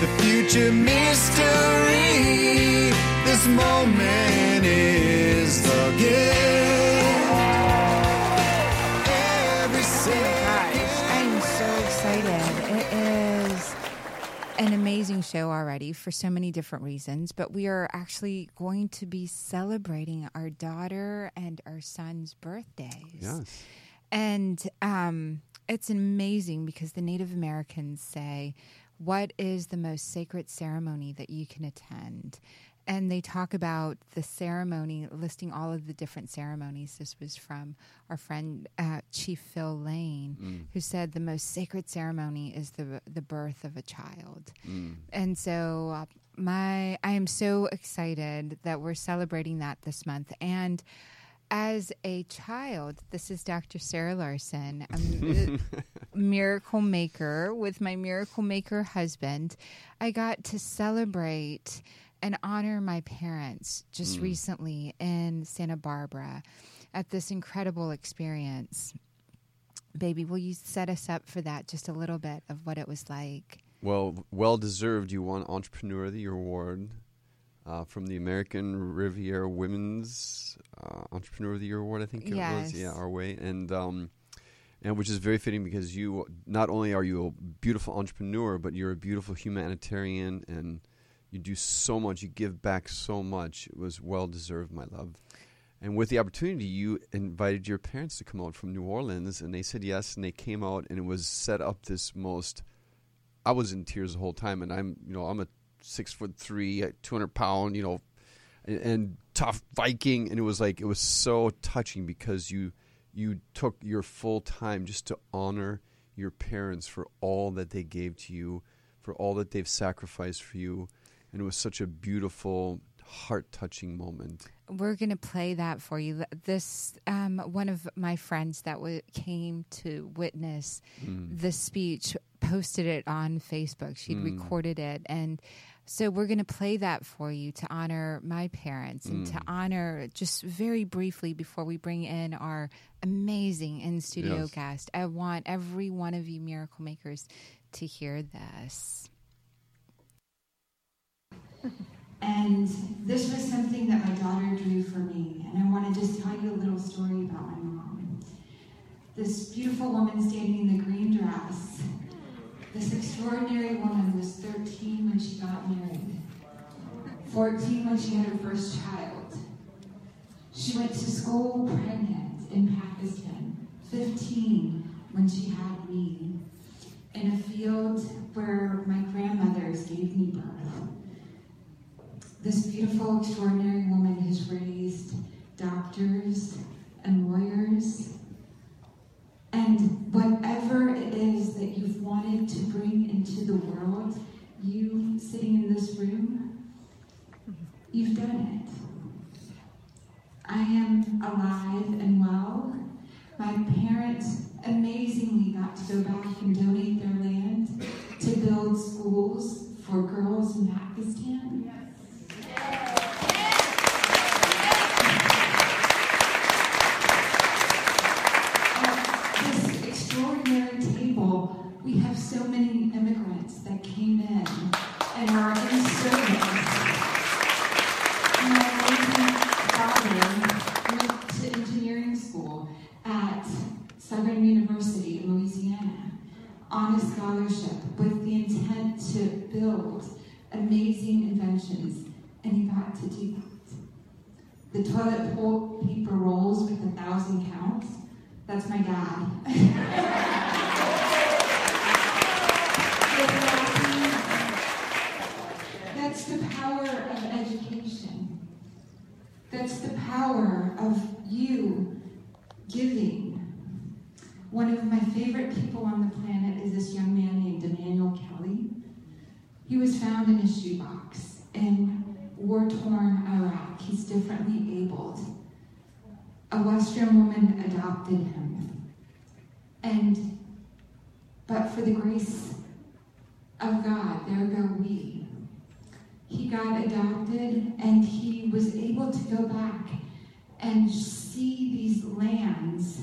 the future mystery. This moment is the gift. Every Gosh, I'm so excited. It is an amazing show already for so many different reasons, but we are actually going to be celebrating our daughter and our son's birthdays. Yes. And um, it's amazing because the Native Americans say, What is the most sacred ceremony that you can attend? And they talk about the ceremony, listing all of the different ceremonies. This was from our friend uh, Chief Phil Lane, who said the most sacred ceremony is the the birth of a child. And so, uh, my I am so excited that we're celebrating that this month. And as a child, this is Dr. Sarah Larson, I'm a miracle maker with my miracle maker husband. I got to celebrate and honor my parents just hmm. recently in Santa Barbara at this incredible experience. Baby, will you set us up for that just a little bit of what it was like? Well, well deserved. You won Entrepreneur of the Year award uh, from the American Riviera Women's uh, Entrepreneur of the Year award. I think it was. Yeah, our way, and um, and which is very fitting because you not only are you a beautiful entrepreneur, but you're a beautiful humanitarian, and you do so much. You give back so much. It was well deserved, my love. And with the opportunity, you invited your parents to come out from New Orleans, and they said yes, and they came out, and it was set up this most. I was in tears the whole time, and I'm, you know, I'm a six foot three, two hundred pound, you know, and, and tough Viking, and it was like it was so touching because you you took your full time just to honor your parents for all that they gave to you, for all that they've sacrificed for you, and it was such a beautiful, heart touching moment. We're going to play that for you. This um, one of my friends that w- came to witness the speech posted it on Facebook. She'd recorded it, and so we're going to play that for you to honor my parents and to mm. honor just very briefly before we bring in our amazing in studio Yes. guest. I want every one of you miracle makers to hear this. And this was something that my daughter drew for me. And I want to just tell you a little story about my mom. This beautiful woman standing in the green dress. This extraordinary woman was 13 when she got married, 14 when she had her first child. She went to school pregnant in Pakistan, 15 when she had me, in a field where my grandmothers gave me birth. This beautiful, extraordinary woman has raised doctors and lawyers. And whatever it is that you've wanted to bring into the world, you sitting in this room, you've done it. I am alive and well. My parents amazingly got to go back and donate their land to build schools for girls in Pakistan. At the toilet paper rolls with a thousand counts. That's my dad. That's the power of education. That's the power of you giving. One of my favorite people on the planet is this young man named Emmanuel Kelly. He was found in a shoebox in A Western woman adopted him. And, but for the grace of God, there go we. He got adopted and he was able to go back and see these lands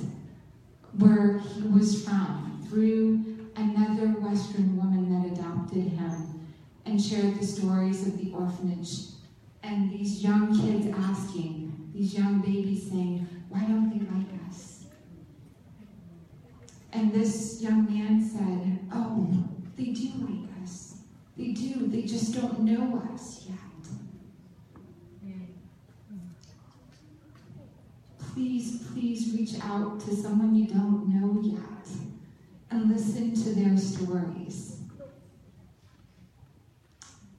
where he was from through another Western woman that adopted him and shared the stories of the orphanage. And these young kids asking, these young babies saying, Why don't they like us? And this young man said, Oh, they do like us. They do. They just don't know us yet. Please, please reach out to someone you don't know yet and listen to their stories.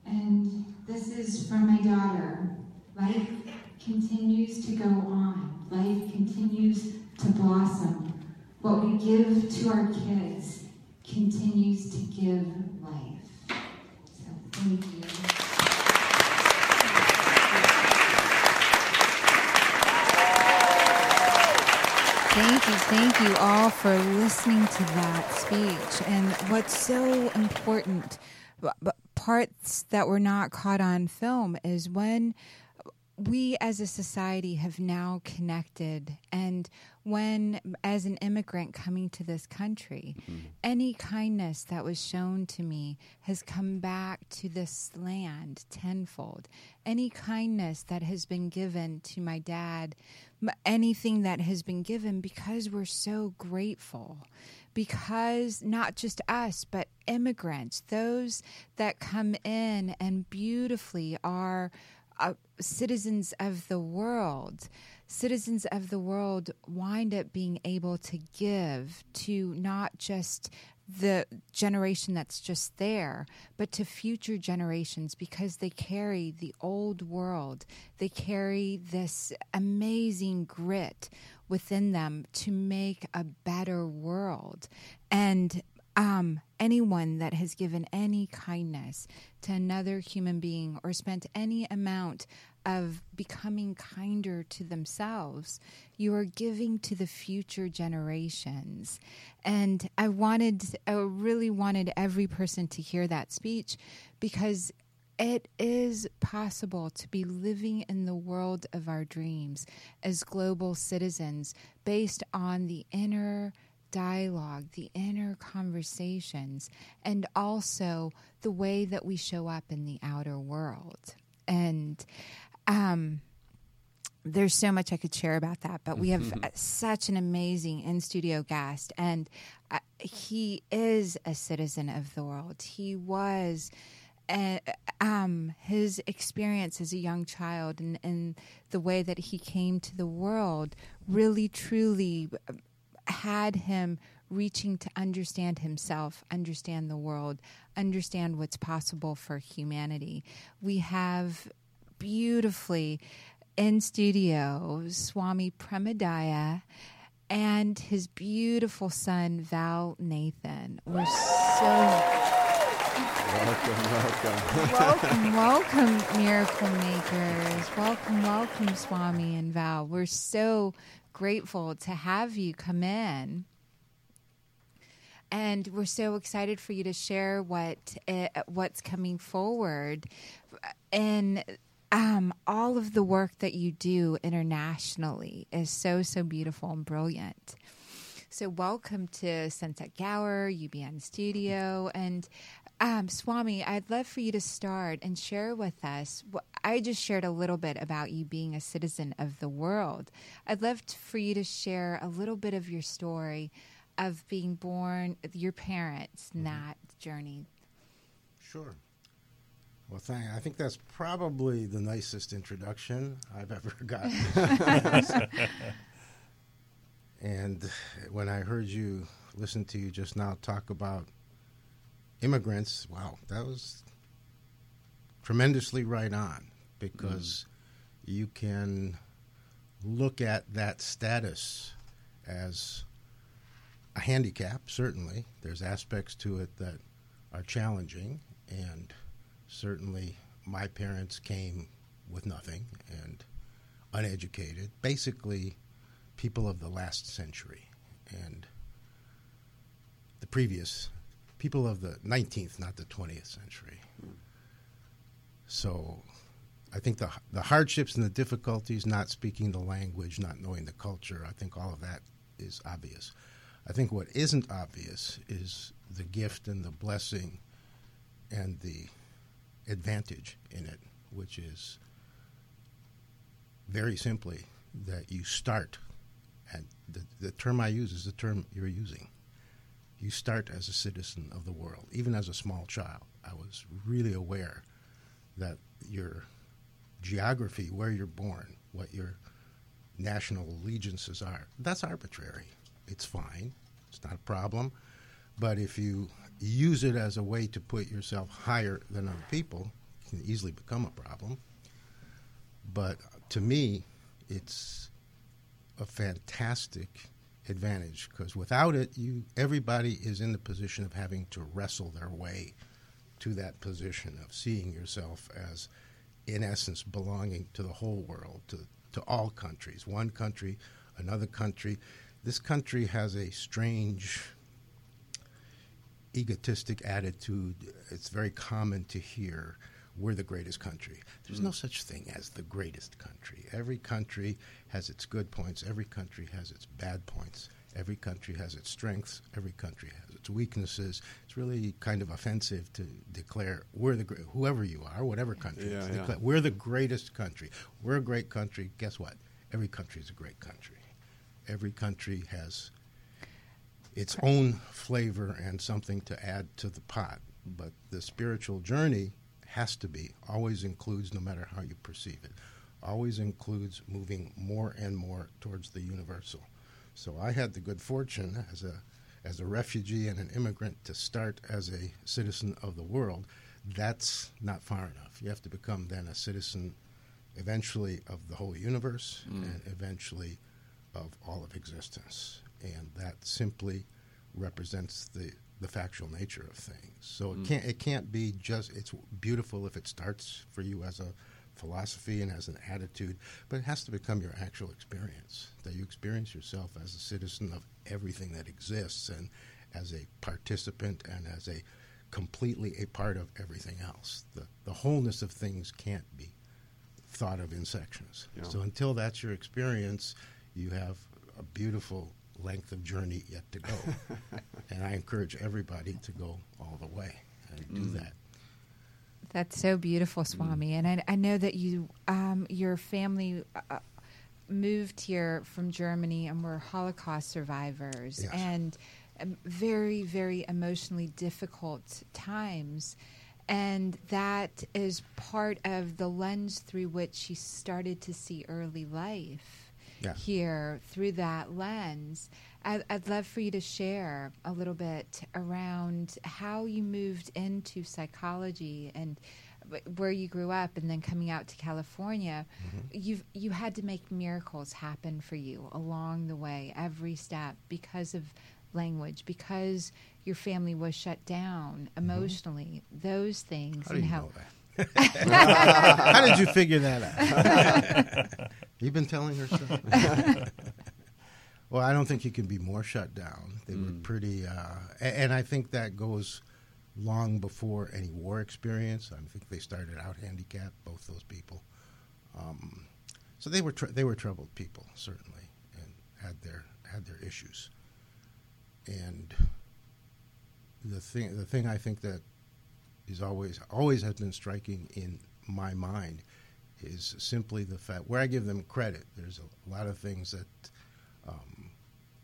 And this is from my daughter. Life continues to go on. Life continues to blossom. What we give to our kids continues to give life. So thank you. Thank you, thank you all for listening to that speech. And what's so important, parts that were not caught on film, is when we as a society have now connected and when as an immigrant coming to this country mm-hmm. any kindness that was shown to me has come back to this land tenfold. Any kindness that has been given to my dad anything that has been given because we're so grateful. Because not just us, but immigrants, those that come in and beautifully are uh, citizens of the world. Citizens of the world wind up being able to give to not just the generation that's just there, but to future generations because they carry the old world. They carry this amazing grit within them to make a better world. And um, anyone that has given any kindness to another human being or spent any amount of becoming kinder to themselves, you are giving to the future generations. And I wanted, I really wanted every person to hear that speech because it is possible to be living in the world of our dreams as global citizens based on the inner dialogue, the inner conversations, and also the way that we show up in the outer world. And um, there's so much I could share about that, but we have uh, such an amazing in studio guest, and uh, he is a citizen of the world. He was. Uh, um, his experience as a young child and, and the way that he came to the world really truly uh, had him reaching to understand himself, understand the world, understand what's possible for humanity. We have beautifully in studio Swami Premodaya and his beautiful son Val Nathan. We're so Welcome, welcome. welcome, welcome, miracle makers. Welcome, welcome, Swami and Val. We're so grateful to have you come in. And we're so excited for you to share what uh, what's coming forward and um, all of the work that you do internationally is so so beautiful and brilliant. So welcome to Sunset Gower, UBN Studio, and um, Swami, I'd love for you to start and share with us. I just shared a little bit about you being a citizen of the world. I'd love for you to share a little bit of your story of being born, your parents, and that journey. Sure. Well, thank. I think that's probably the nicest introduction I've ever gotten. and when I heard you listen to you just now talk about immigrants, wow, that was tremendously right on because you can look at that status as a handicap, certainly. There's aspects to it that are challenging, and certainly my parents came with nothing and uneducated, basically people of the last century and the previous people of the 19th, not the 20th century. So I think the the hardships and the difficulties, not speaking the language, not knowing the culture, I think all of that is obvious. I think what isn't obvious is the gift and the blessing and the advantage in it, which is very simply that you start, and the, the term I use is the term you're using. You start as a citizen of the world. Even as a small child, I was really aware that your geography, where you're born, what your national allegiances are, that's arbitrary. It's fine, it's not a problem. But if you use it as a way to put yourself higher than other people, it can easily become a problem. But to me, it's a fantastic advantage because without it, you everybody is in the position of having to wrestle their way to that position of seeing yourself as, in essence, belonging to the whole world, to to all countries, one country, another country. This country has a strange egotistic attitude. It's very common to hear we're the greatest country. There's no mm. such thing as the greatest country. Every country has its good points, every country has its bad points. Every country has its strengths, every country has its weaknesses. It's really kind of offensive to declare we're the great, whoever you are, whatever country, Yeah, yeah. declare, we're the greatest country. We're a great country. Guess what? Every country is a great country. Every country has its own flavor and something to add to the pot. But the spiritual journey has to be, always includes, no matter how you perceive it, always includes moving more and more towards the universal. So I had the good fortune as a as a refugee and an immigrant to start as a citizen of the world. That's not far enough. You have to become then a citizen eventually of the whole universe mm. and eventually of all of existence. And that simply represents the, the factual nature of things. So it mm. can't it can't be just it's beautiful if it starts for you as a philosophy and as an attitude, but it has to become your actual experience. That you experience yourself as a citizen of everything that exists and as a participant and as a completely a part of everything else. The the wholeness of things can't be thought of in sections. Yeah. So until that's your experience, you have a beautiful length of journey yet to go. and I encourage everybody to go all the way and do mm. that. That's so beautiful, Swami. And I, I know that you, um, your family uh, moved here from Germany and were Holocaust survivors Yes. and um, very, very emotionally difficult times. And that is part of the lens through which you started to see early life Yeah. here through that lens. I'd, I'd love for you to share a little bit around how you moved into psychology and where you grew up, and then coming out to California. Mm-hmm. You've you had to make miracles happen for you along the way, every step, because of language, because your family was shut down mm-hmm. emotionally. Those things How and how. know that? How did you figure that out? You've been telling her so. well, I don't think you can be more shut down. They were pretty, uh, and I think that goes long before any war experience. I think they started out handicapped, both those people. Um, so they were tr- they were troubled people certainly, and had their had their issues. And the thing the thing I think that is always always has been striking in my mind is simply the fact where I give them credit. There's a lot of things that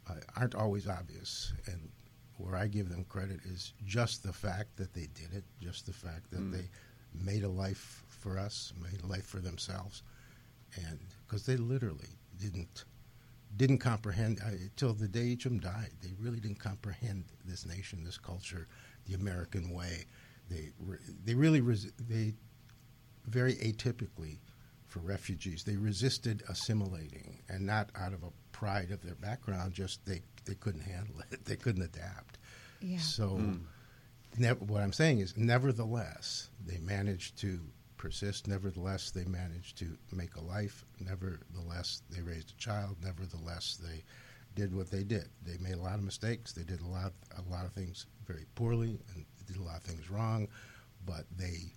uh, aren't always obvious, and where I give them credit is just the fact that they did it, just the fact that they made a life for us, made a life for themselves, and because they literally didn't didn't comprehend uh, till the day each of them died. They really didn't comprehend this nation, this culture, the American way. They re- they really res- they very atypically for refugees. They resisted assimilating, and not out of a pride of their background. Just they they couldn't handle it. They couldn't adapt. Yeah. So, hmm. nev- what I'm saying is, nevertheless, they managed to persist. Nevertheless, they managed to make a life. Nevertheless, they raised a child. Nevertheless, they did what they did. They made a lot of mistakes. They did a lot a lot of things very poorly, and did a lot of things wrong. But they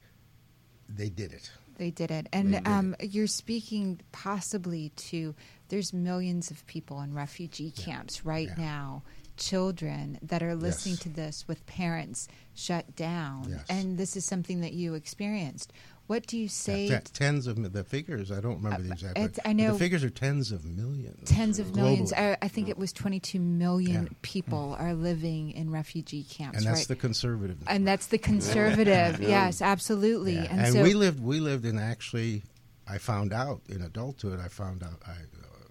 they did it. They did it. They And um, you're speaking possibly to, there's millions of people in refugee camps right Yeah. now, children that are listening Yes. to this with parents shut down. Yes. And this is something that you experienced. What do you say? Yeah, te- tens of mi- the figures. I don't remember Uh, the exact. it's- I know- the figures are tens of millions. Tens of millions. I, I think it was 22 million Yeah. people are living in refugee camps, and that's right? the conservative. and that's the conservative. Yes, absolutely. Yeah, And, and, so we lived we lived in actually I found out in adulthood I found out I uh,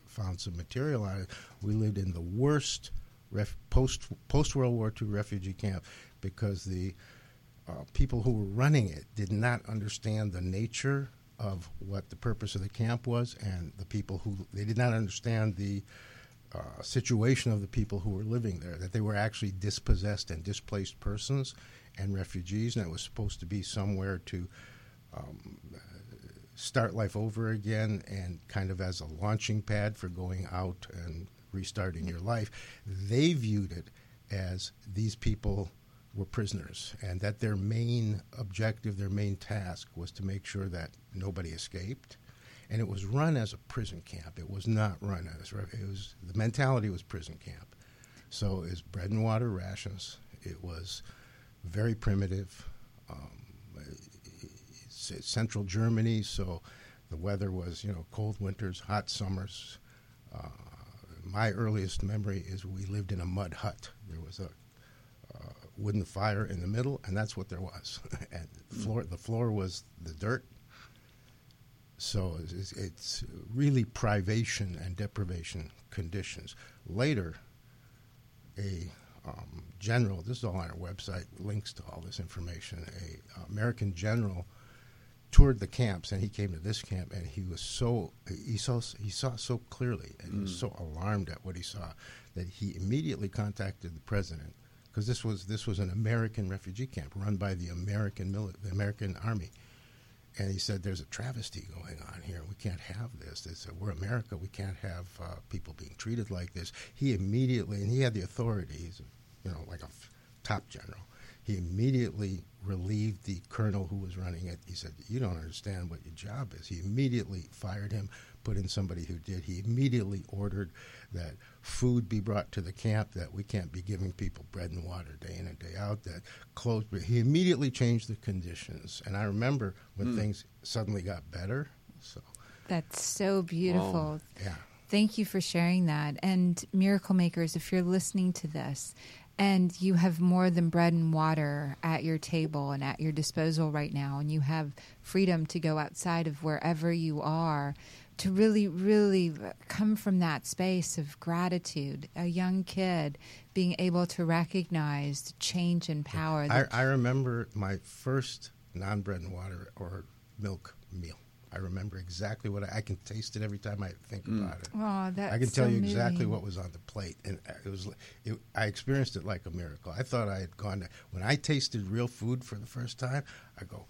found some material on it we lived in the worst ref, post post World War II refugee camp because the uh, people who were running it did not understand the nature of what the purpose of the camp was and the people who they did not understand the uh, situation of the people who were living there, that they were actually dispossessed and displaced persons and refugees, and it was supposed to be somewhere to um, start life over again and kind of as a launching pad for going out and restarting your life. They viewed it as these people were prisoners and that their main objective, their main task was to make sure that nobody escaped and it was run as a prison camp. It was not run as it was. The mentality was prison camp. So it was bread and water rations. It was very primitive. Um, it's, it's central Germany, so the weather was you know cold winters, hot summers. Uh, my earliest memory is we lived in a mud hut. There was a wooden fire in the middle, and that's what there was. and the floor, the floor was the dirt. So it's, it's really privation and deprivation conditions. Later, a um, general, this is all on our website, links to all this information. A American general toured the camps, and he came to this camp, and he was so he saw he saw so clearly, and he was so alarmed at what he saw that he immediately contacted the president because this was this was an American refugee camp run by the American mili- the American Army. And he said, "There's a travesty going on here. We can't have this. It's, uh, we're America. We can't have uh, people being treated like this." He immediately, and he had the authority. He's, you know, like a f- top general. He immediately relieved the colonel who was running it. He said, "You don't understand what your job is." He immediately fired him, put in somebody who did. He immediately ordered that food be brought to the camp. That we can't be giving people bread and water day in and day out. That clothes. He immediately changed the conditions. And I remember when hmm. things suddenly got better. So that's so beautiful. yeah. Thank you for sharing that. And Miracle Makers, if you're listening to this and you have more than bread and water at your table and at your disposal right now, and you have freedom to go outside of wherever you are, to really, really come from that space of gratitude, a young kid being able to recognize the change in power. I, I remember my first non bread and water or milk meal. I remember exactly what I, I can taste it every time I think mm. about it. oh, that's I can tell so you exactly moving. what was on the plate, and uh, it was. It, I experienced it like a miracle. I thought I had gone. To, when I tasted real food for the first time, I go.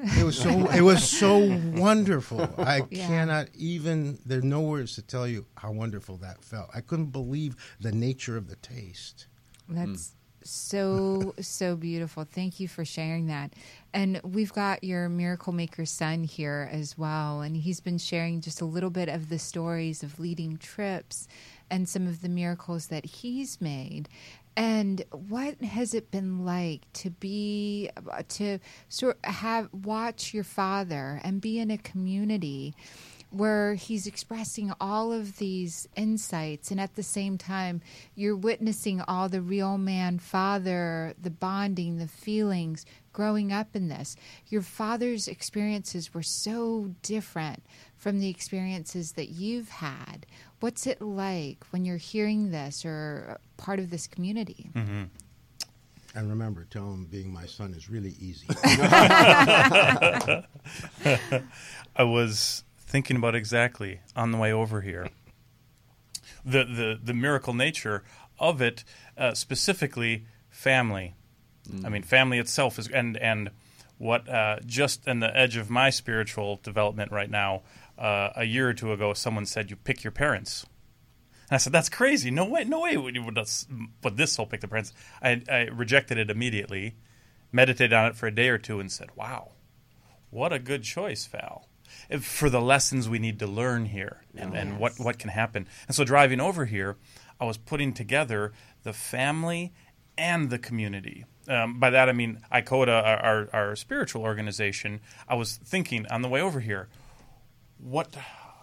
It was so. It was so wonderful. I Yeah. cannot even. There are no words to tell you how wonderful that felt. I couldn't believe the nature of the taste. That's so so beautiful. Thank you for sharing that. And we've got your miracle maker son here as well, and he's been sharing just a little bit of the stories of leading trips and some of the miracles that he's made. And what has it been like to be to sort have watch your father and be in a community where he's expressing all of these insights, and at the same time, you're witnessing all the real man father, the bonding, the feelings growing up in this. Your father's experiences were so different from the experiences that you've had. What's it like when you're hearing this or part of this community? Mm-hmm. And remember, tell him being my son is really easy. I was thinking about exactly on the way over here. The the the miracle nature of it, uh, specifically family. I mean, family itself is and and what uh, just in the edge of my spiritual development right now. Uh, a year or two ago, someone said you pick your parents. And I said, "That's crazy. No way, no way would you would this, whole pick the parents." I, I rejected it immediately, meditated on it for a day or two, and said, "Wow, what a good choice, Val, if- for the lessons we need to learn here and, and what, what can happen. And so driving over here, I was putting together the family and the community. Um, by that I mean ICODA, our, our, our spiritual organization. I was thinking on the way over here, what,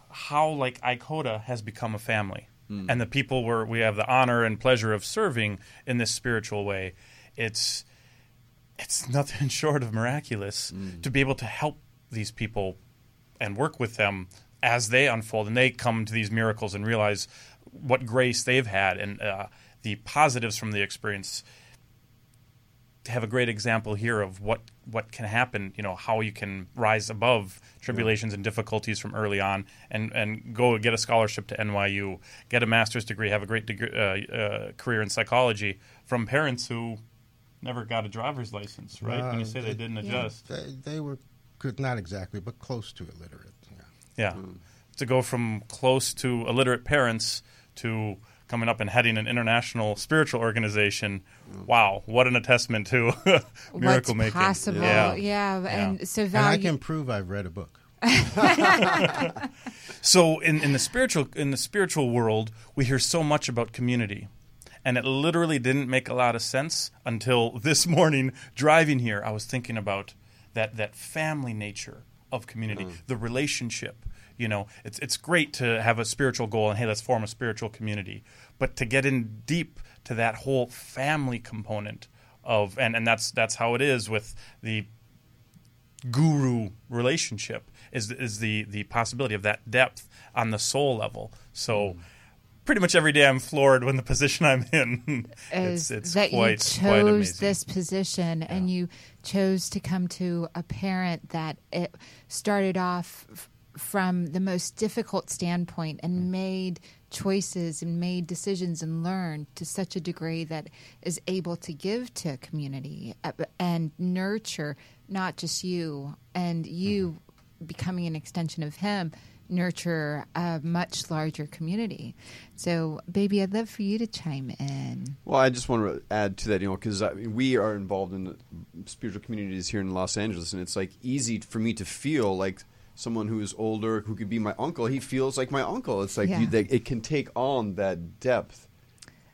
how like ICODA has become a family, and the people were we have the honor and pleasure of serving in this spiritual way. It's it's nothing short of miraculous to be able to help these people and work with them as they unfold and they come to these miracles and realize what grace they've had and uh, the positives from the experience. To have a great example here of what what can happen you know how you can rise above tribulations and difficulties from early on and and go get a scholarship to NYU get a master's degree have a great degree, uh, uh, career in psychology from parents who never got a driver's license right when you Uh, say they they- didn't yeah. adjust they, they were good, not exactly, but close to illiterate. Yeah. Yeah. To go from close to illiterate parents to coming up and heading an international spiritual organization. Wow, what an attestment to miracle What's making. possible? Yeah. Yeah, and so And Val, I you- can prove I've read a book. So in, in the spiritual in the spiritual world, we hear so much about community. And it literally didn't make a lot of sense until this morning driving here. I was thinking about that that family nature of community, mm-hmm. the relationship. You know, it's it's great to have a spiritual goal and hey, let's form a spiritual community. But to get in deep to that whole family component of and, and that's that's how it is with the guru relationship is is the the possibility of that depth on the soul level. So hmm. pretty much every day I'm floored when the position I'm in. is it's it's that quite you chose this position and you chose to come to a parent that it started off from the most difficult standpoint Mm. and made choices and made decisions and learned to such a degree that is able to give to a community uh, and nurture not just you and you Mm-hmm. becoming an extension of him nurture a much larger community so baby i'd love for you to chime in Well, I just want to add to that, you know, because we are involved in the spiritual communities here in Los Angeles, and it's like easy for me to feel like someone who is older, who could be my uncle. He feels like my uncle. It's like Yeah. you, that it can take on that depth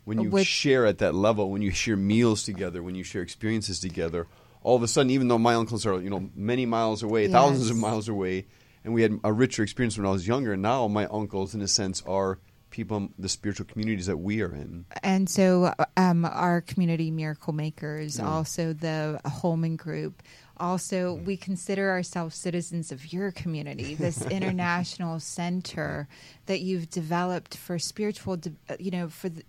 when you With- share at that level, when you share meals together, when you share experiences together. All of a sudden, even though my uncles are you know many miles away, thousands of miles away, and we had a richer experience when I was younger. Now my uncles, in a sense, are people the spiritual communities that we are in. and so um, our community miracle makers also the holman group also we consider ourselves citizens of your community this international center that you've developed for spiritual uh, you know for the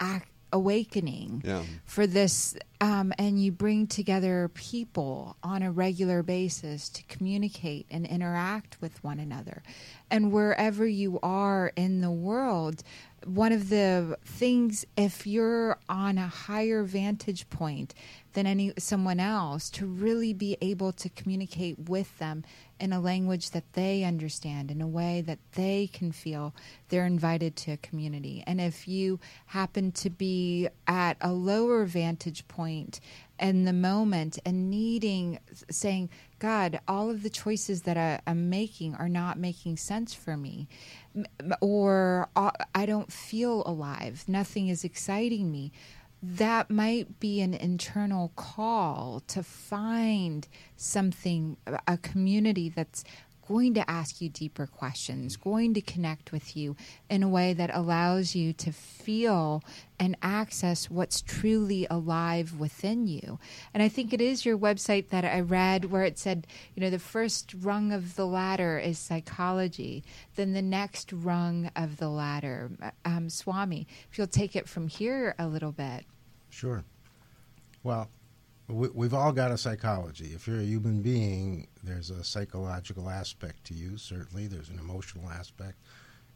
ac- awakening Yeah. for this um, and you bring together people on a regular basis to communicate and interact with one another and wherever you are in the world one of the things if you're on a higher vantage point than any someone else to really be able to communicate with them in a language that they understand in a way that they can feel they're invited to a community. And if you happen to be at a lower vantage point in the moment and needing saying god all of the choices that I, i'm making are not making sense for me or uh, i don't feel alive. Nothing is exciting me that might be an internal call to find something a community that's going to ask you deeper questions, going to connect with you in a way that allows you to feel and access what's truly alive within you. And I think it is your website that I read where it said, you know, the first rung of the ladder is psychology, then the next rung of the ladder. Um, Swami, if you'll take it from here a little bit. Sure. Well, we, we've all got a psychology. If you're a human being, there's a psychological aspect to you, certainly. There's an emotional aspect.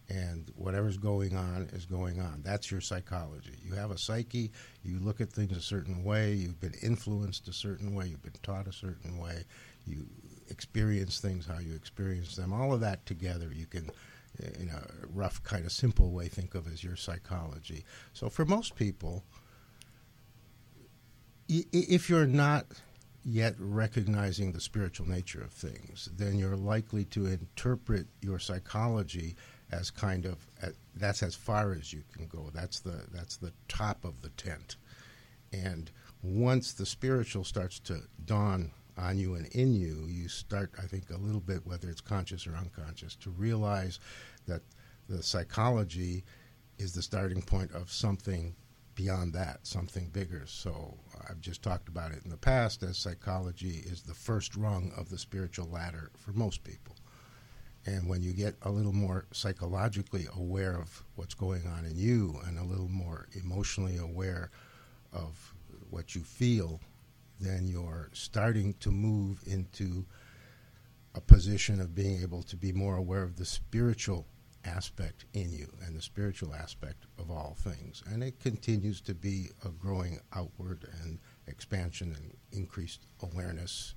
And whatever's going on is going on. That's your psychology. You have a psyche. You look at things a certain way. You've been influenced a certain way. You've been taught a certain way. You experience things how you experience them. All of that together, you can, eh, in a rough, kind of simple way, think of as your psychology. So for most people, if you're not yet recognizing the spiritual nature of things, then you're likely to interpret your psychology as kind of that's as far as you can go. That's the that's the top of the tent. And once the spiritual starts to dawn on you and in you, you start, I think, a little bit, whether it's conscious or unconscious, to realize that the psychology is the starting point of something beyond that, something bigger. So uh, I've just talked about it in the past as psychology is the first rung of the spiritual ladder for most people. And when you get a little more psychologically aware of what's going on in you and a little more emotionally aware of what you feel, then you're starting to move into a position of being able to be more aware of the spiritual aspect in you and the spiritual aspect of all things. And it continues to be a growing outward and expansion and increased awareness.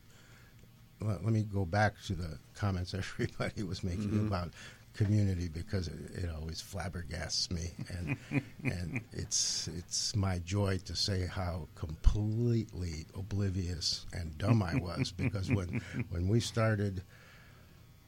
Let, let me go back to the comments everybody was making about community because it, it always flabbergasts me and and it's it's my joy to say how completely oblivious and dumb I was because when when we started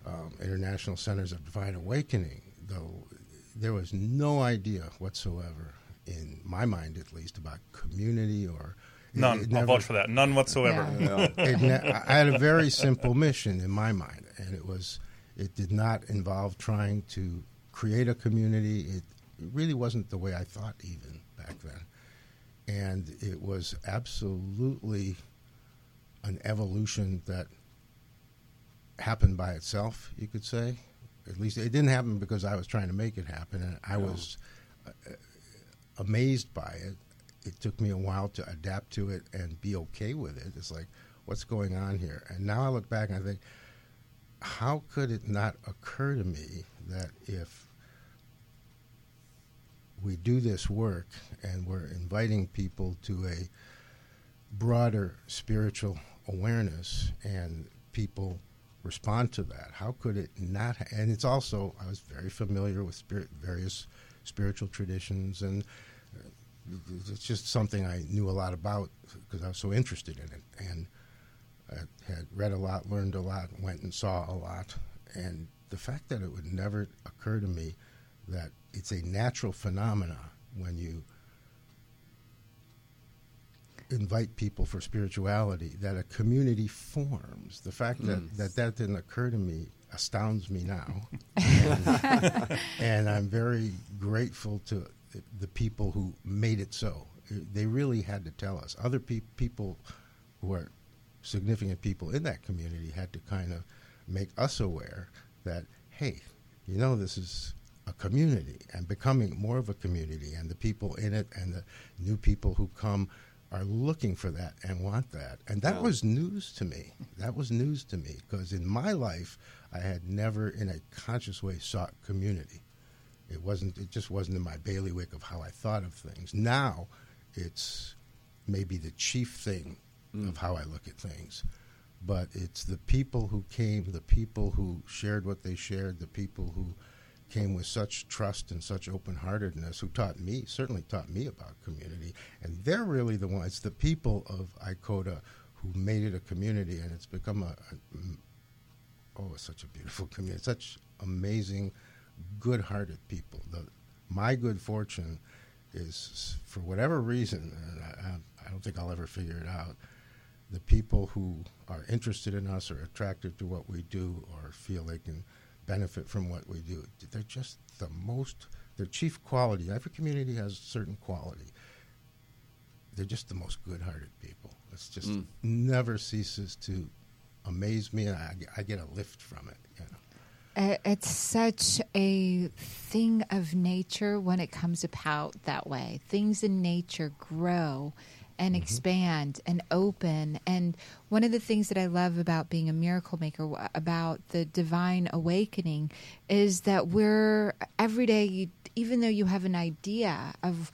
um, International Centers of Divine Awakening, though there was no idea whatsoever in my mind, at least, about community or it- None. it I'll vouch for that. None whatsoever. Yeah. it ne- I had a very simple mission in my mind, and it was it did not involve trying to create a community. It, it really wasn't the way I thought even back then, and it was absolutely an evolution that happened by itself. You could say, at least it didn't happen because I was trying to make it happen, and I was uh, amazed by it. It took me a while to adapt to it and be okay with it. It's like, what's going on here? And now I look back and I think, how could it not occur to me that if we do this work and we're inviting people to a broader spiritual awareness and people respond to that, how could it not? Ha- and it's also, I was very familiar with spirit, various spiritual traditions and uh, it's just something I knew a lot about because I was so interested in it, and I had read a lot, learned a lot, went and saw a lot, and the fact that it would never occur to me that it's a natural phenomena when you invite people for spirituality that a community forms. The fact that, hmm. that that didn't occur to me astounds me now. and, and I'm very grateful to the, the people who made it so. They really had to tell us. Other pe- people who are significant people in that community had to kind of make us aware that, hey, you know, this is a community and becoming more of a community, and the people in it and the new people who come are looking for that and want that. And that was news to me. That was news to me because in my life, I had never, in a conscious way, sought community. It wasn't. It just wasn't in my bailiwick of how I thought of things. Now, it's maybe the chief thing mm. of how I look at things. But it's the people who came, the people who shared what they shared, the people who came with such trust and such open heartedness, who taught me, certainly taught me about community. And they're really the ones, it's the people of ICODA who made it a community, and it's become a, a oh, it's such a beautiful community, such amazing, good hearted people. The, my good fortune is, for whatever reason, I, I don't think I'll ever figure it out, the people who are interested in us or attracted to what we do or feel they can benefit from what we do, they're just the most, their chief quality. Every community has a certain quality. They're just the most good hearted people. It's just never ceases to amaze me, and I, I get a lift from it. You know? Uh, It's such a thing of nature when it comes about that way. Things in nature grow and mm-hmm. expand and open. And one of the things that I love about being a miracle maker, about the divine awakening, is that we're every day, you, even though you have an idea of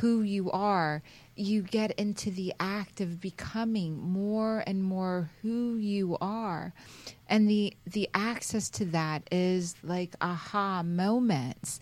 who you are, you get into the act of becoming more and more who you are. And the the access to that is like aha moments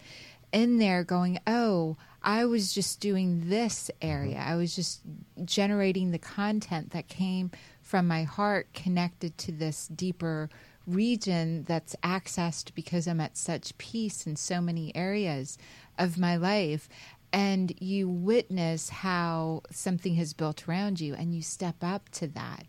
in there going, "Oh, I was just doing this area. Mm-hmm. I was just generating the content that came from my heart connected to this deeper region that's accessed because I'm at such peace in so many areas of my life. And you witness how something has built around you, and you step up to that.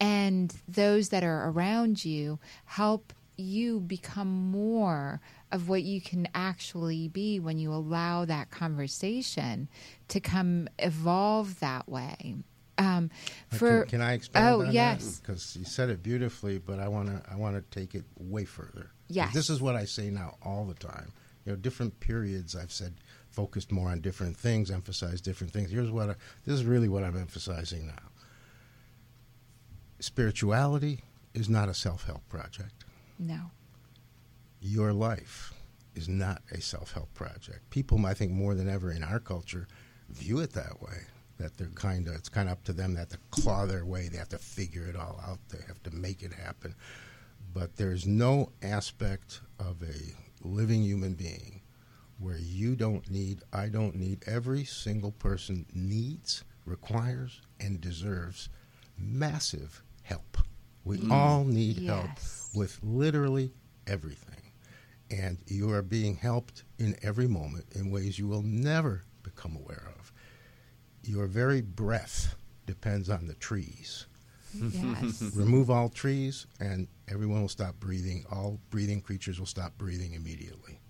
And those that are around you help you become more of what you can actually be when you allow that conversation to come evolve that way. Um, for can, can I expand oh yes, Because you said it beautifully, but I want to I want to take it way further. Yes. This is what I say now all the time. You know, different periods I've said focused more on different things, emphasized different things. Here's what I, this is really what I'm emphasizing now. Spirituality is not a self-help project. no, Your life is not a self-help project. People, I think, more than ever in our culture, view it that way. That they're kind of, it's kind of up to them. They have to claw their way. They have to figure it all out. They have to make it happen. But there's no aspect of a living human being where you don't need, I don't need, every single person needs, requires, and deserves massive help. We mm. all need Yes. help with literally everything. And you are being helped in every moment in ways you will never become aware of. Your very breath depends on the trees. yes, Remove all trees, and everyone will stop breathing. All breathing creatures will stop breathing immediately.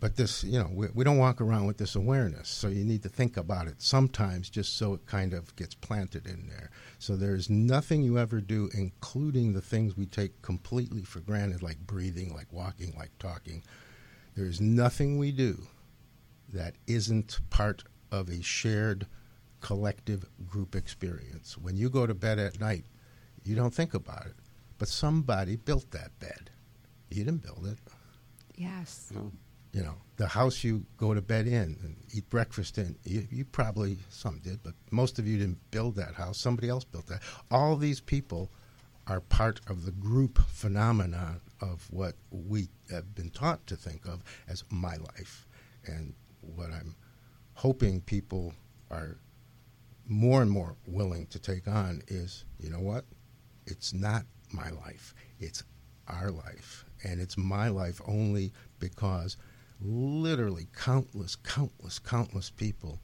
But this, you know, we, we don't walk around with this awareness, so you need to think about it sometimes just so it kind of gets planted in there. So there's nothing you ever do, including the things we take completely for granted, like breathing, like walking, like talking. There's nothing we do that isn't part of a shared collective group experience. When you go to bed at night, you don't think about it, but somebody built that bed. You didn't build it. yes, You know, the house you go to bed in and eat breakfast in, you, you probably, some did, but most of you didn't build that house. Somebody else built that. All these people are part of the group phenomenon of what we have been taught to think of as my life. And what I'm hoping people are more and more willing to take on is you know what? It's not my life, it's our life. And it's my life only because literally countless, countless, countless people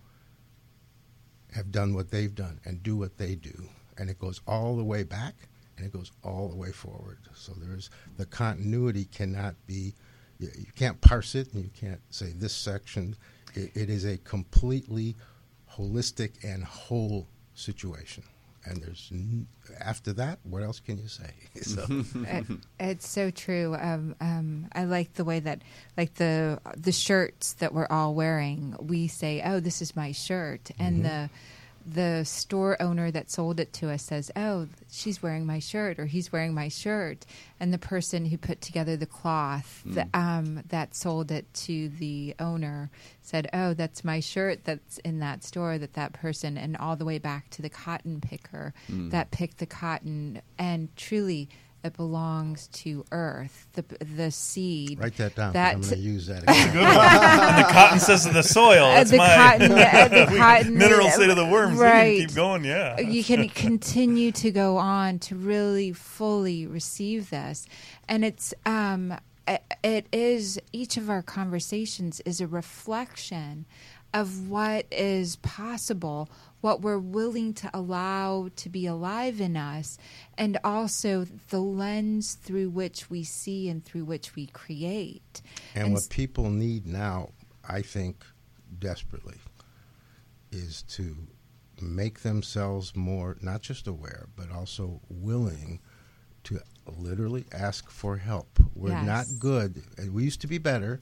have done what they've done and do what they do. And it goes all the way back and it goes all the way forward. So there's the continuity cannot be, you, can't parse it and you can't say this section. It, it is a completely holistic and whole situation. And there's n- after that, what else can you say? so, it, it's so true. Um, um, I like the way that, like the the shirts that we're all wearing. We say, "Oh, this is my shirt," and the the store owner that sold it to us says, "Oh, she's wearing my shirt," or "He's wearing my shirt," and the person who put together the cloth that, um, that sold it to the owner said, "Oh, that's my shirt that's in that store." That that person, and all the way back to the cotton picker that picked the cotton, and truly. It belongs to Earth, the the seed. write that down That I'm going to use that again. And the cotton says of the soil. Uh, That's the my cotton, uh, the cotton minerals say to the worms. We Right. can keep going. Yeah. you can continue to go on to really fully receive this and it's um it- it is each of our conversations is a reflection of what is possible, what we're willing to allow to be alive in us, and also the lens through which we see and through which we create. And, And what s- people need now, I think, desperately, is to make themselves more, not just aware, but also willing to literally ask for help. We're Yes. not good. and We used to be better,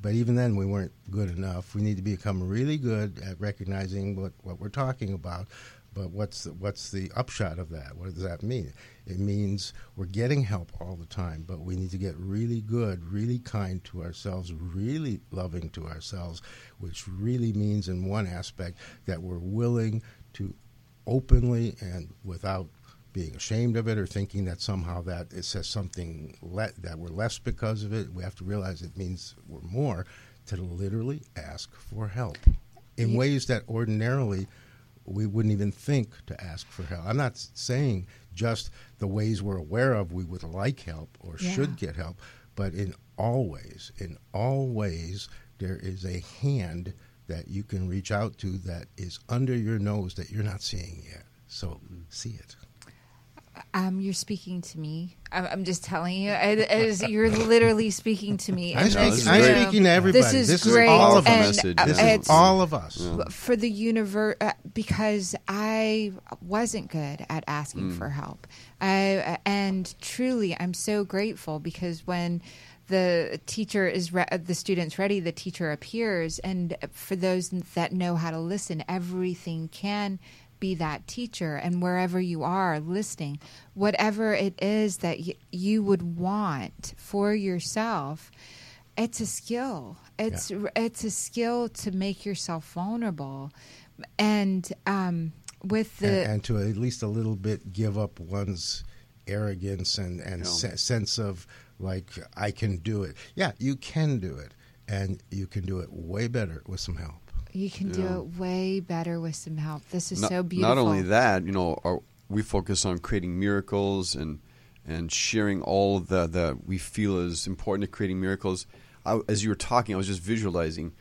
but even then we weren't good enough. We need to become really good at recognizing what, what we're talking about. But what's the, what's the upshot of that? What does that mean? It means we're getting help all the time, but we need to get really good, really kind to ourselves, really loving to ourselves, which really means, in one aspect, that we're willing to openly and without being ashamed of it or thinking that somehow that it says something le- that we're less because of it. We have to realize it means we're more to literally ask for help in Ye- ways that ordinarily we wouldn't even think to ask for help. I'm not saying just the ways we're aware of we would like help or Yeah. should get help, but in all ways, in all ways, there is a hand that you can reach out to that is under your nose that you're not seeing yet. So mm-hmm. see it. Um, you're speaking to me. I'm, I'm just telling you, I- as you're literally speaking to me. I'm, this I'm speaking to everybody. This is this great, is all of us. message, uh, This yeah. is all of us. for the universe uh, because I wasn't good at asking for help. I uh, and truly, I'm so grateful because when the teacher is re- uh, the student's ready, the teacher appears, and for those that know how to listen, everything can be that teacher and wherever you are listening whatever it is that y- you would want for yourself it's a skill it's it's a skill to make yourself vulnerable and um with the and, and to at least a little bit give up one's arrogance and, and Yeah. se- sense of like I can do it. Yeah, you can do it, and you can do it way better with some help. You can do Yeah. it way better with some help this is not, so beautiful Not only that, you know, our, we focus on creating miracles and and sharing all the that we feel is important to creating miracles. I, as you were talking, I was just visualizing.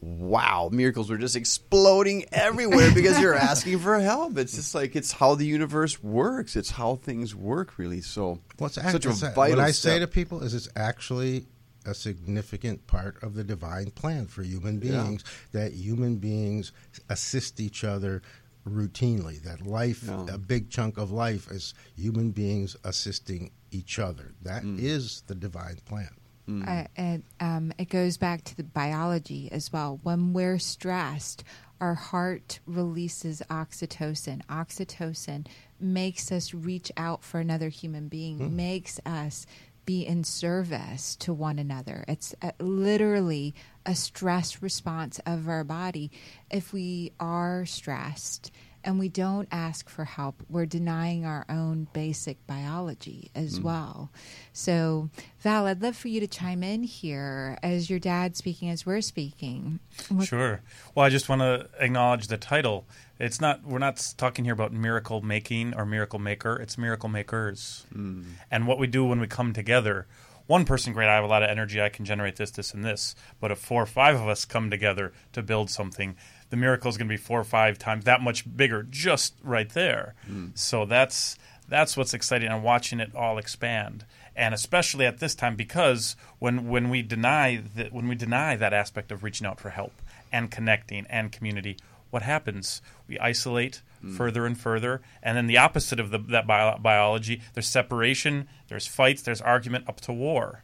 Wow, miracles were just exploding everywhere because you're asking for help. It's just like it's how the universe works. It's how things work, really. So, What's such a vital what I step. say to people is it's actually a significant part of the divine plan for human Yeah. beings that human beings assist each other routinely that life Yeah. a big chunk of life is human beings assisting each other That is Mm. the divine plan uh, and um, it goes back to the biology as well. When we're stressed, our heart releases oxytocin. Oxytocin makes us reach out for another human being, makes us be in service to one another. It's uh, literally a stress response of our body. If we are stressed, and we don't ask for help, we're denying our own basic biology as well. So, Val, I'd love for you to chime in here as your dad speaking, as we're speaking. What- Sure. Well, I just want to acknowledge the title. It's not. We're not talking here about miracle making or miracle maker. It's miracle makers. Hmm. And what we do when we come together. One person, great. I have a lot of energy. I can generate this, this, and this. But if four or five of us come together to build something, the miracle is going to be four or five times that much bigger, just right there. Hmm. So that's that's what's exciting. I'm watching it all expand, and especially at this time because when when we deny that when we deny that aspect of reaching out for help and connecting and community, what happens? We isolate hmm. further and further, and then the opposite of the, that bio- biology. There's separation. There's fights. There's argument up to war.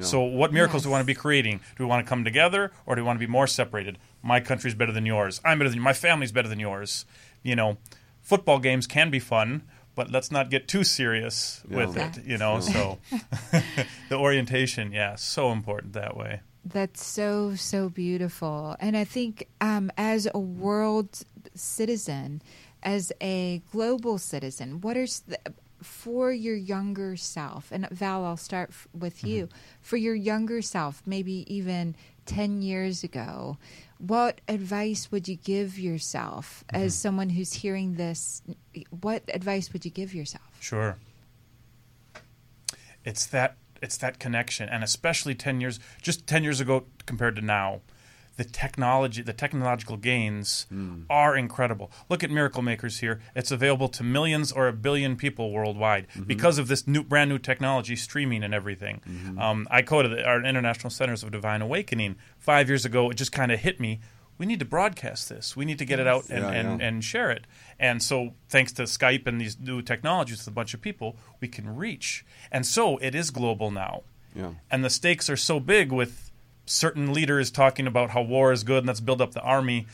So, what miracles do we want to be creating? Do we want to come together, or do we want to be more separated? My country's better than yours. I'm better than you. My family's better than yours. You know, football games can be fun, but let's not get too serious with Yeah. it. You know, so the orientation, yeah, so important that way. That's so, so beautiful. And I think um, as a world citizen, as a global citizen, what are the, for your younger self? And Val, I'll start f- with you. For your younger self, maybe even 10 years ago, what advice would you give yourself as someone who's hearing this? What advice would you give yourself? Sure. It's that it's that connection, and especially ten years, just ten years ago compared to now, the technology, the technological gains hmm. are incredible. Look at Miracle Makers here; it's available to millions or a billion people worldwide mm-hmm. because of this new, brand new technology, streaming and everything. Mm-hmm. Um, ICODA our International Centers of Divine Awakening five years ago. It just kind of hit me. We need to broadcast this. We need to get it out and, Yeah, and, yeah. and share it. And so, thanks to Skype and these new technologies with a bunch of people, we can reach. And so, it is global now. Yeah. And the stakes are so big with certain leaders talking about how war is good and let's build up the army.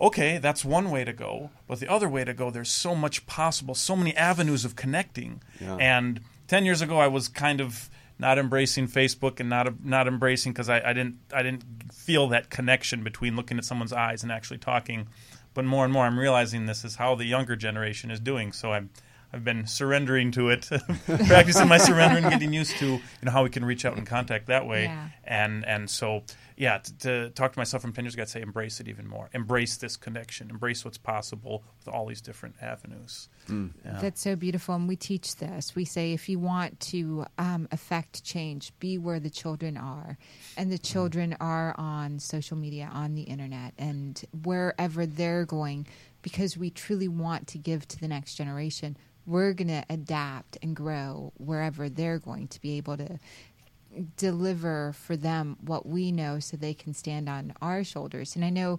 Okay, that's one way to go. But the other way to go, there's so much possible, so many avenues of connecting. Yeah. And 10 years ago, I was kind of not embracing Facebook and not not embracing because I, I didn't I didn't feel that connection between looking at someone's eyes and actually talking. But more and more, I'm realizing this is how the younger generation is doing. So I'm I've been surrendering to it, practicing my surrender and getting used to you know how we can reach out and contact that way. Yeah. And and so yeah, to, to talk to myself from ten years ago, I'd say embrace it even more. Embrace this connection. Embrace what's possible with all these different avenues. Yeah. That's so beautiful. And we teach this. We say if you want to um, affect change, be where the children are. And the children are on social media, on the internet, and wherever they're going, because we truly want to give to the next generation, we're going to adapt and grow wherever they're going to be able to deliver for them what we know so they can stand on our shoulders. And I know,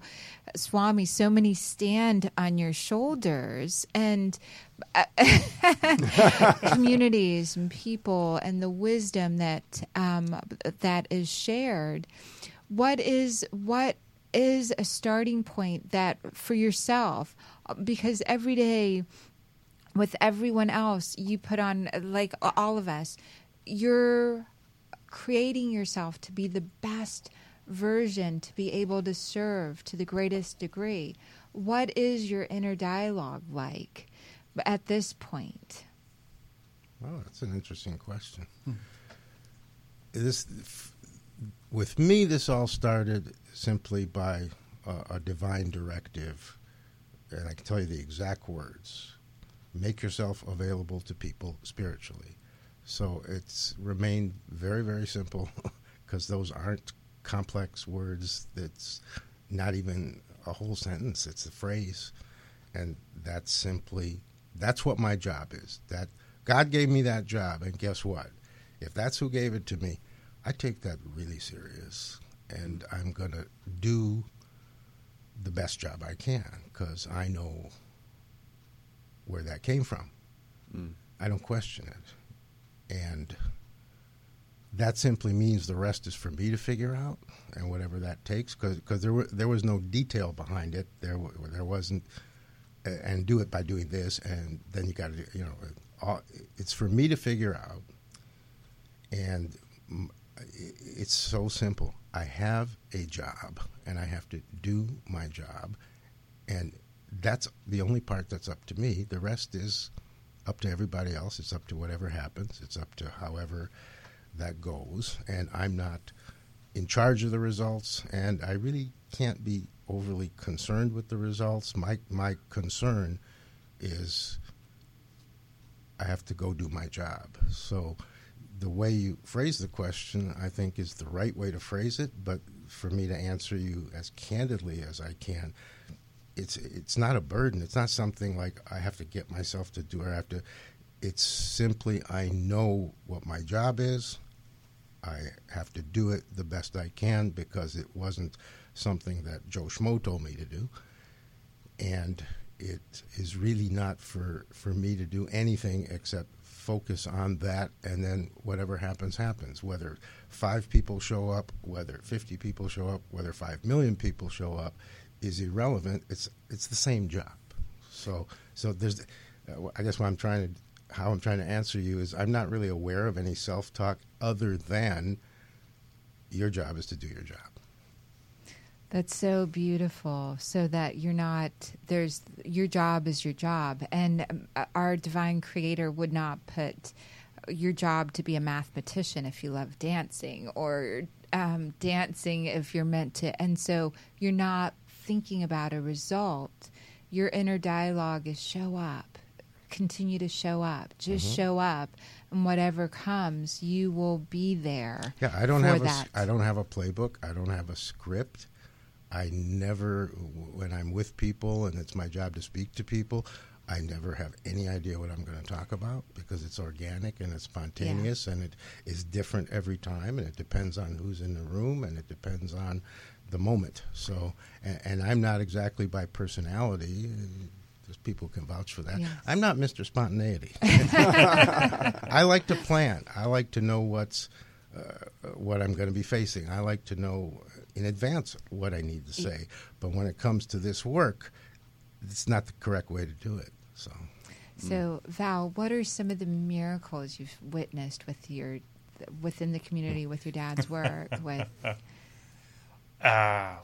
Swami, so many stand on your shoulders and uh, communities and people and the wisdom that um, that is shared. What is what is a starting point that for yourself? Because every day with everyone else you put on like all of us you're creating yourself to be the best version to be able to serve to the greatest degree what is your inner dialogue like at this point Well, that's an interesting question. Hmm. This, f- with me, this all started simply by a divine directive, and I can tell you the exact words: "Make yourself available to people spiritually." So it's remained very, very simple because those aren't complex words. That's not even a whole sentence. It's a phrase, and that's simply that's what my job is. That God gave me that job, and guess what? If that's who gave it to me, I take that really serious, and I'm gonna do the best job I can because I know where that came from. Mm. I don't question it, and that simply means the rest is for me to figure out, and whatever that takes, because there there was no detail behind it. There there wasn't, and do it by doing this, and then you got to you know, uh, all, it's for me to figure out, and it's so simple. I have a job, and I have to do my job, and that's the only part that's up to me. The rest is up to everybody else. It's up to whatever happens. It's up to however that goes. And I'm not in charge of the results, and I really can't be overly concerned with the results. My my concern is I have to go do my job. So the way you phrase the question, I think, is the right way to phrase it. But for me to answer you as candidly as I can, it's it's not a burden. It's not something like I have to get myself to do or I have to. It's simply I know what my job is. I have to do it the best I can because it wasn't something that Joe Schmo told me to do, and it is really not for for me to do anything except focus on that, and then whatever happens happens. Whether five people show up, whether fifty people show up, whether five million people show up, is irrelevant. It's it's the same job. So so there's, uh, I guess what I'm trying to how I'm trying to answer you is I'm not really aware of any self talk other than your job is to do your job. That's so beautiful. So that you're not there's your job is your job, and um, our divine creator would not put your job to be a mathematician if you love dancing, or um, dancing if you're meant to. And so you're not thinking about a result. Your inner dialogue is show up, continue to show up, just mm-hmm. show up, and whatever comes, you will be there. Yeah, I don't have a, that. s- I don't have a playbook. I don't have a script. I never, when I'm with people and it's my job to speak to people, I never have any idea what I'm going to talk about because it's organic and it's spontaneous and it is different every time and it depends on who's in the room and it depends on the moment. So, and, and I'm not exactly by personality. There's people can vouch for that. Yes. I'm not Mr. Spontaneity. I like to plan. I like to know what's uh, what I'm going to be facing. I like to know in advance what I need to say. But when it comes to this work, it's not the correct way to do it. So So, Val, what are some of the miracles you've witnessed with your within the community with your dad's work? with Uh,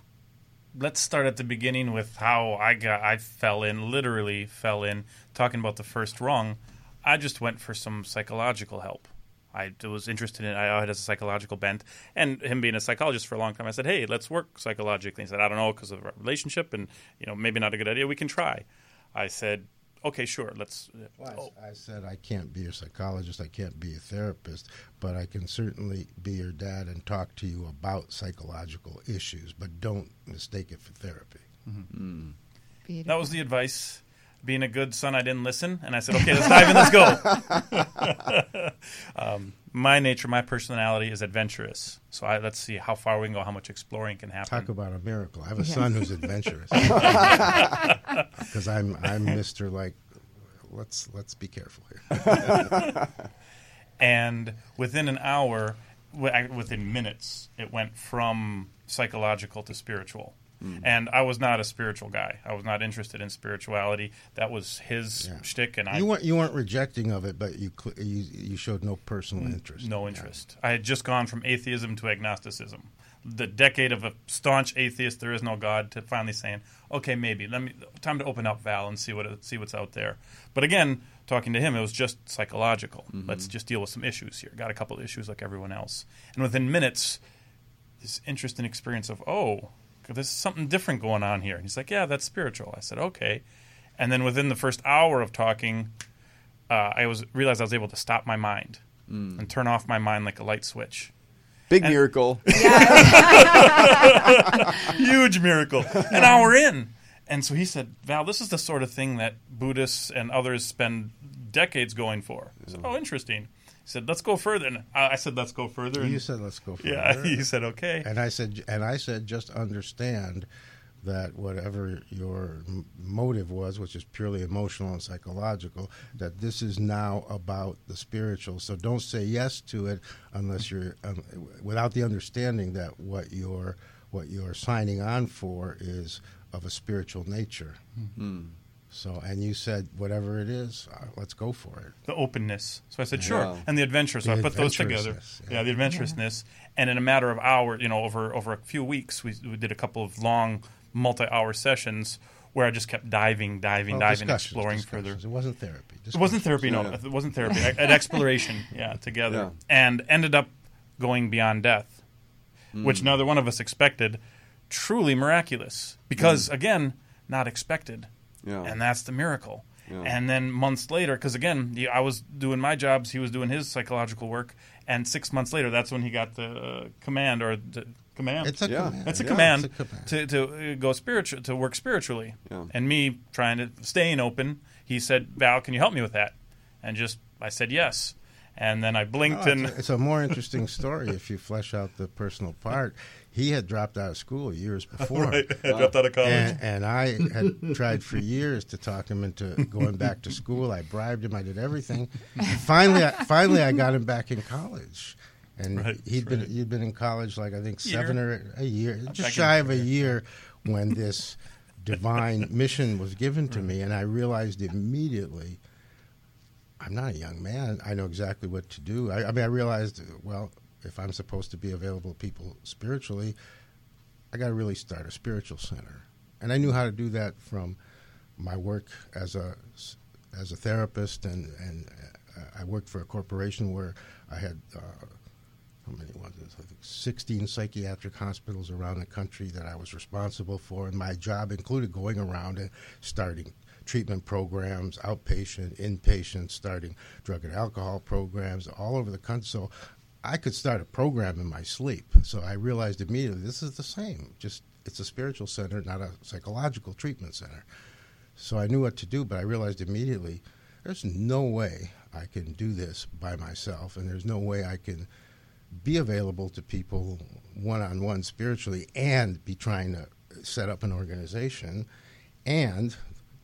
let's start at the beginning with how I got. I fell in, literally fell in, talking about the first wrong. I just went for some psychological help. I was interested in. I had a psychological bent, and him being a psychologist for a long time, I said, "Hey, let's work psychologically." He said, "I don't know because of our relationship, and you know, maybe not a good idea. We can try." I said, "Okay, sure. Let's." Well, I, oh. I said I can't be a psychologist, I can't be a therapist, but I can certainly be your dad and talk to you about psychological issues, but don't mistake it for therapy. beautiful. That was the advice. Being a good son, I didn't listen, and I said, "Okay, let's dive in. Let's go." um, my nature, my personality is adventurous. So I, let's see how far we can go, how much exploring can happen. Talk about a miracle. I have a Yes. son who's adventurous. Because I'm I'm Mr. like let's let's be careful here. and within an hour, within minutes, it went from psychological to spiritual. Mm. And I was not a spiritual guy. I was not interested in spirituality. That was his Yeah. shtick, and I You weren't you weren't rejecting of it, but you cl- you, you showed no personal mm, interest. no Yeah. interest. I had just gone from atheism to agnosticism. The decade of a staunch atheist, there is no God, to finally saying, okay, maybe let me time to open up Val and see what see what's out there. But again, talking to him, it was just psychological. Mm-hmm. Let's just deal with some issues here. Got a couple of issues like everyone else, and within minutes, this interesting experience of oh, there's something different going on here. And he's like, yeah, that's spiritual. I said, okay. And then within the first hour of talking, uh, I was realized I was able to stop my mind and turn off my mind like a light switch. Big And- miracle. Huge miracle. An hour in. And so he said, Val, this is the sort of thing that Buddhists and others spend decades going for. I said, oh, interesting. He said, let's go further. And I I said, let's go further. And, You said let's go further. yeah, you said, okay. And I said, and I said, just understand that whatever your motive was, which is purely emotional and psychological, that this is now about the spiritual. So don't say yes to it unless you're um, without the understanding that what you're what you're signing on for is of a spiritual nature. So, and you said whatever it is, uh, let's go for it. the openness. So I said, sure. Yeah. And the adventure. So The I put those together. Yeah. yeah. the adventurousness. And in a matter of hours, you know, over over a few weeks, we, we did a couple of long, multi-hour sessions where I just kept diving, diving, Well, diving, discussions, exploring discussions. further. It wasn't therapy. It wasn't therapy, no. Yeah. It wasn't therapy. An exploration, yeah, together. Yeah. And ended up going beyond death, Hmm. which neither one of us expected. Truly miraculous. Because, again, not expected. Yeah. And that's the miracle. Yeah. And then months later, because again, I was doing my jobs, he was doing his psychological work, and six months later, that's when he got the uh, command or the command. It's a Yeah. command. That's a Yeah, command, it's a command. to to uh, go spiritual to work spiritually. Yeah. And me trying to staying open, he said, "Val, can you help me with that?" And just I said yes, and then I blinked No, and it's, a, it's a more interesting story if you flesh out the personal part. He had dropped out of school years before. I dropped out of college. And, and I had tried for years to talk him into going back to school. I bribed him. I did everything. finally, I, finally, I got him back in college. And Right, he'd been right. he'd been in college like I think Year. seven or a year, just shy of a year, when this divine mission was given to me, and I realized immediately I'm not a young man. I know exactly what to do. I, I mean, I realized, well, if I'm supposed to be available to people spiritually, I got to really start a spiritual center. And I knew how to do that from my work as a as a therapist, and and uh, I worked for a corporation where I had. Uh, how many was it? I think 16 psychiatric hospitals around the country that I was responsible for, and my job included going around and starting treatment programs, outpatient, inpatient, starting drug and alcohol programs all over the country. So I could start a program in my sleep. So I realized immediately this is the same. Just it's a spiritual center, not a psychological treatment center. So I knew what to do, but I realized immediately there's no way I can do this by myself, and there's no way I can be available to people one on one spiritually and be trying to set up an organization. And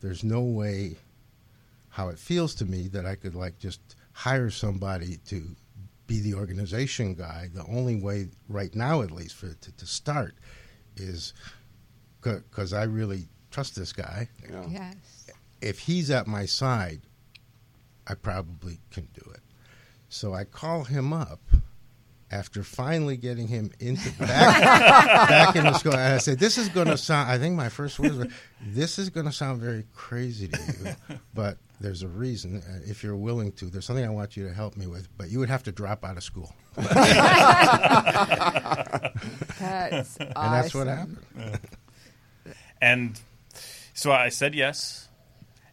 there's no way how it feels to me that I could like just hire somebody to be the organization guy. The only way right now, at least, for to, to start is because I really trust this guy. Yeah. Yes. If he's at my side, I probably can do it. So I call him up after finally getting him into back, back in the school. And I said, "This is going to sound." I think my first words were, "This is going to sound very crazy to you, but there's a reason. Uh, if you're willing to, there's something I want you to help me with. But you would have to drop out of school, That's and that's what happened. And so I said yes.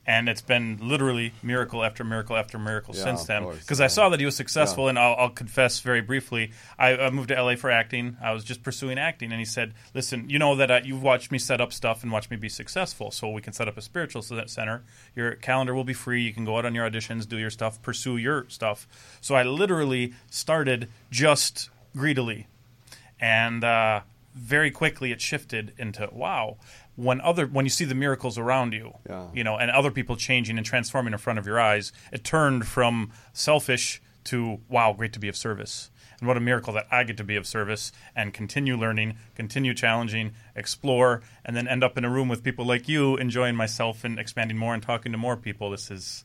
And it's been literally miracle after miracle after miracle Yeah, since then. Because yeah. I saw that he was successful, Yeah. and I'll, I'll confess very briefly. I, I moved to LA for acting. I was just pursuing acting, and he said, "Listen, you know that uh, you've watched me set up stuff and watch me be successful, so we can set up a spiritual center. Your calendar will be free. You can go out on your auditions, do your stuff, pursue your stuff." So I literally started just greedily and uh, very quickly it shifted into wow when other when you see the miracles around you Yeah. you know and other people changing and transforming in front of your eyes it turned from selfish to wow great to be of service and what a miracle that i get to be of service and continue learning continue challenging explore and then end up in a room with people like you enjoying myself and expanding more and talking to more people this is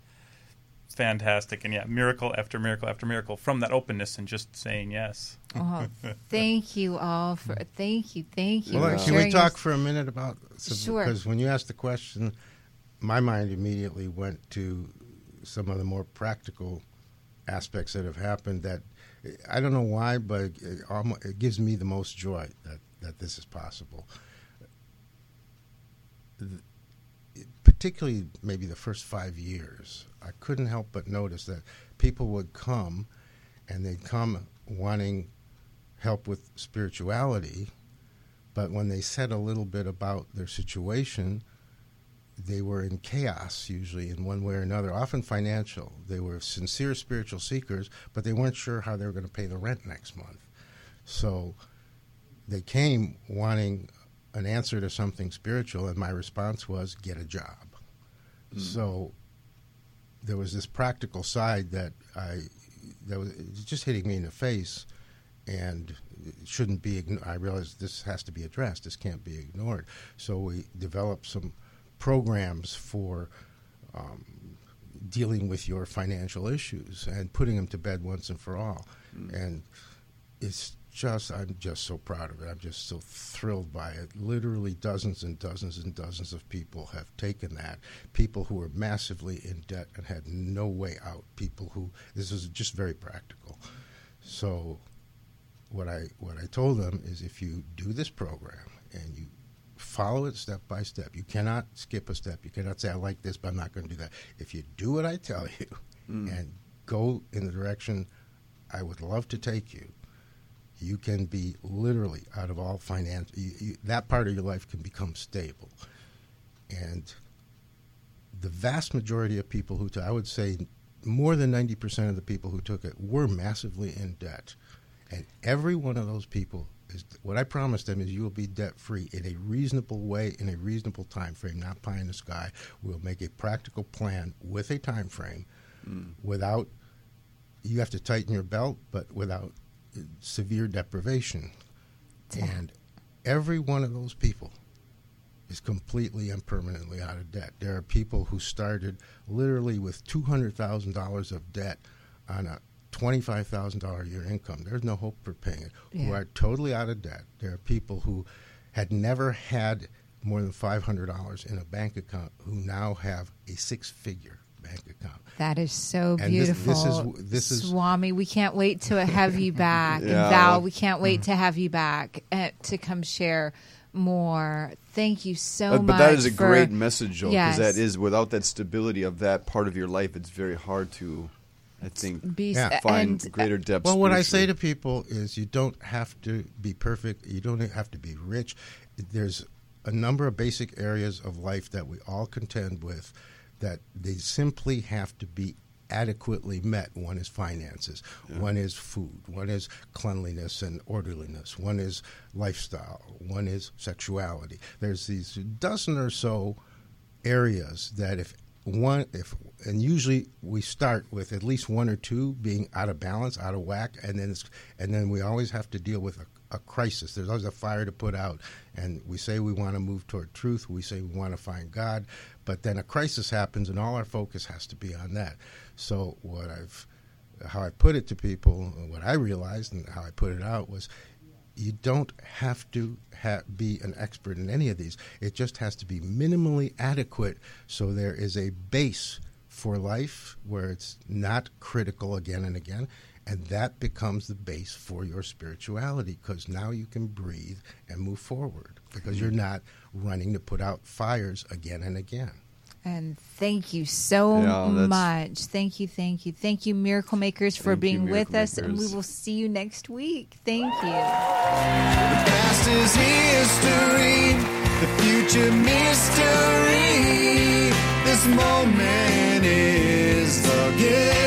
fantastic and yeah miracle after miracle after miracle from that openness and just saying yes Oh, thank you all for thank you, thank you. Well, for can we talk this- for a minute about Sure. because when you asked the question, my mind immediately went to some of the more practical aspects that have happened. That I don't know why, but it, almo- it gives me the most joy that that this is possible. The- Particularly, maybe the first five years, I couldn't help but notice that people would come, and they'd come wanting help with spirituality, but when they said a little bit about their situation, they were in chaos, usually in one way or another, often financial. They were sincere spiritual seekers, but they weren't sure how they were going to pay the rent next month. So they came wanting an answer to something spiritual, and my response was get a job. Mm. So there was this practical side that I that was just hitting me in the face, and shouldn't be. I realized this has to be addressed. This can't be ignored. So we developed some programs for um, dealing with your financial issues and putting them to bed once and for all. And it's just I'm just so proud of it. I'm just so thrilled by it. Literally dozens and dozens and dozens of people have taken that. People who were massively in debt and had no way out. People who this is just very practical. So what I what I told them is if you do this program and you follow it step by step, you cannot skip a step. You cannot say I like this, but I'm not going to do that. If you do what I tell you mm. and go in the direction I would love to take you, you can be literally out of all finance. You, you, that part of your life can become stable, and the vast majority of people who took, I would say, more than ninety percent of the people who took it were massively in debt, and every one of those people is what I promised them is you will be debt free in a reasonable way in a reasonable time frame, not pie in the sky. We'll make a practical plan with a time frame, hmm. without you have to tighten your belt, but without severe deprivation. And every one of those people is completely and permanently out of debt. There are people who started literally with two hundred thousand dollars of debt on a twenty-five thousand dollar a year income. There's no hope for paying it. Who are totally out of debt. There are people who had never had more than five hundred dollars in a bank account who now have a six-figure bank account. That is so And this- beautiful. this is- this is- Swami. We can't wait to have you back. Yeah. And Val, we can't wait to have you back uh, to come share more. Thank you so But, much. but that is a for- great message, Joel, because Yes. that is without that stability of that part of your life, it's very hard to I think Be Yeah. find and greater depth. Well, what I say to people is you don't have to be perfect. You don't have to be rich. There's a number of basic areas of life that we all contend with that they simply have to be adequately met. One is finances, one is food, one is cleanliness and orderliness, one is lifestyle, one is sexuality. There's these dozen or so areas that if one if and usually we start with at least one or two being out of balance, out of whack, and then it's, and then we always have to deal with a, a crisis. There's always a fire to put out, and we say we want to move toward truth. We say we want to find God, but then a crisis happens, and all our focus has to be on that. So what I've how I put it to people, what I realized, and how I put it out was, you don't have to ha- be an expert in any of these. It just has to be minimally adequate so there is a base for life where it's not critical again and again. And that becomes the base for your spirituality because now you can breathe and move forward because you're not running to put out fires again and again. And thank you so Yeah, much. Thank you, thank you, thank you, Miracle Makers, for Thank you, being with Miracle us. And we will see you next week. Thank you. Past is history, the future mystery. This moment is the gift.